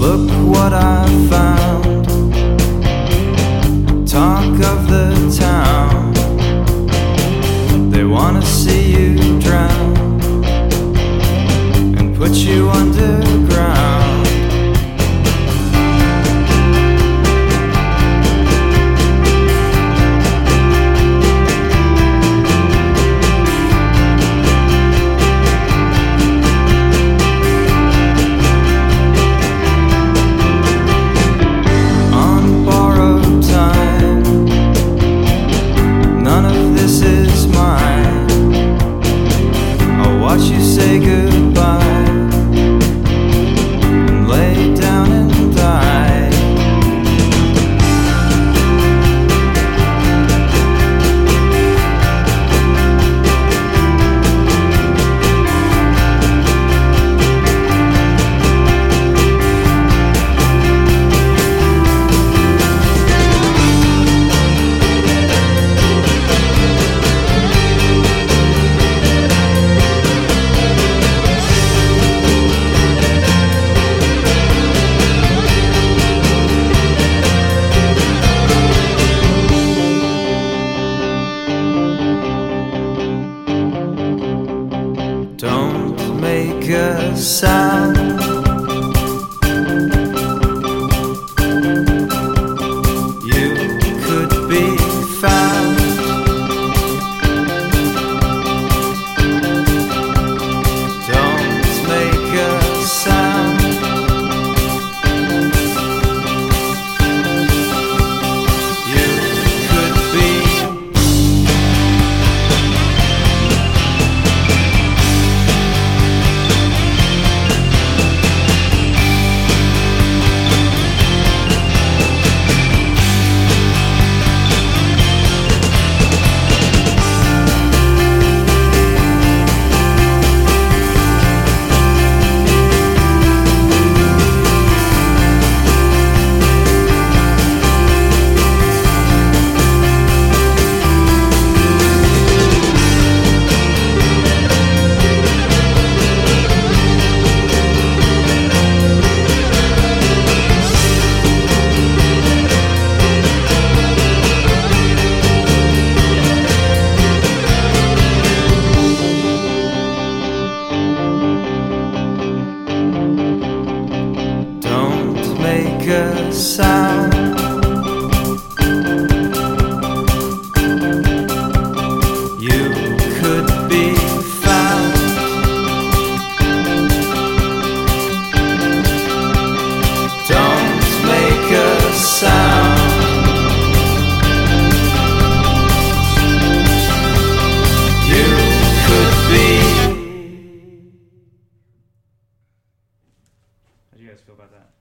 Look what I found. Talk of the town. They wanna see you drown and put you underground. Don't make a sound. You could be found. Don't make a sound. You could be. How do you guys feel about that?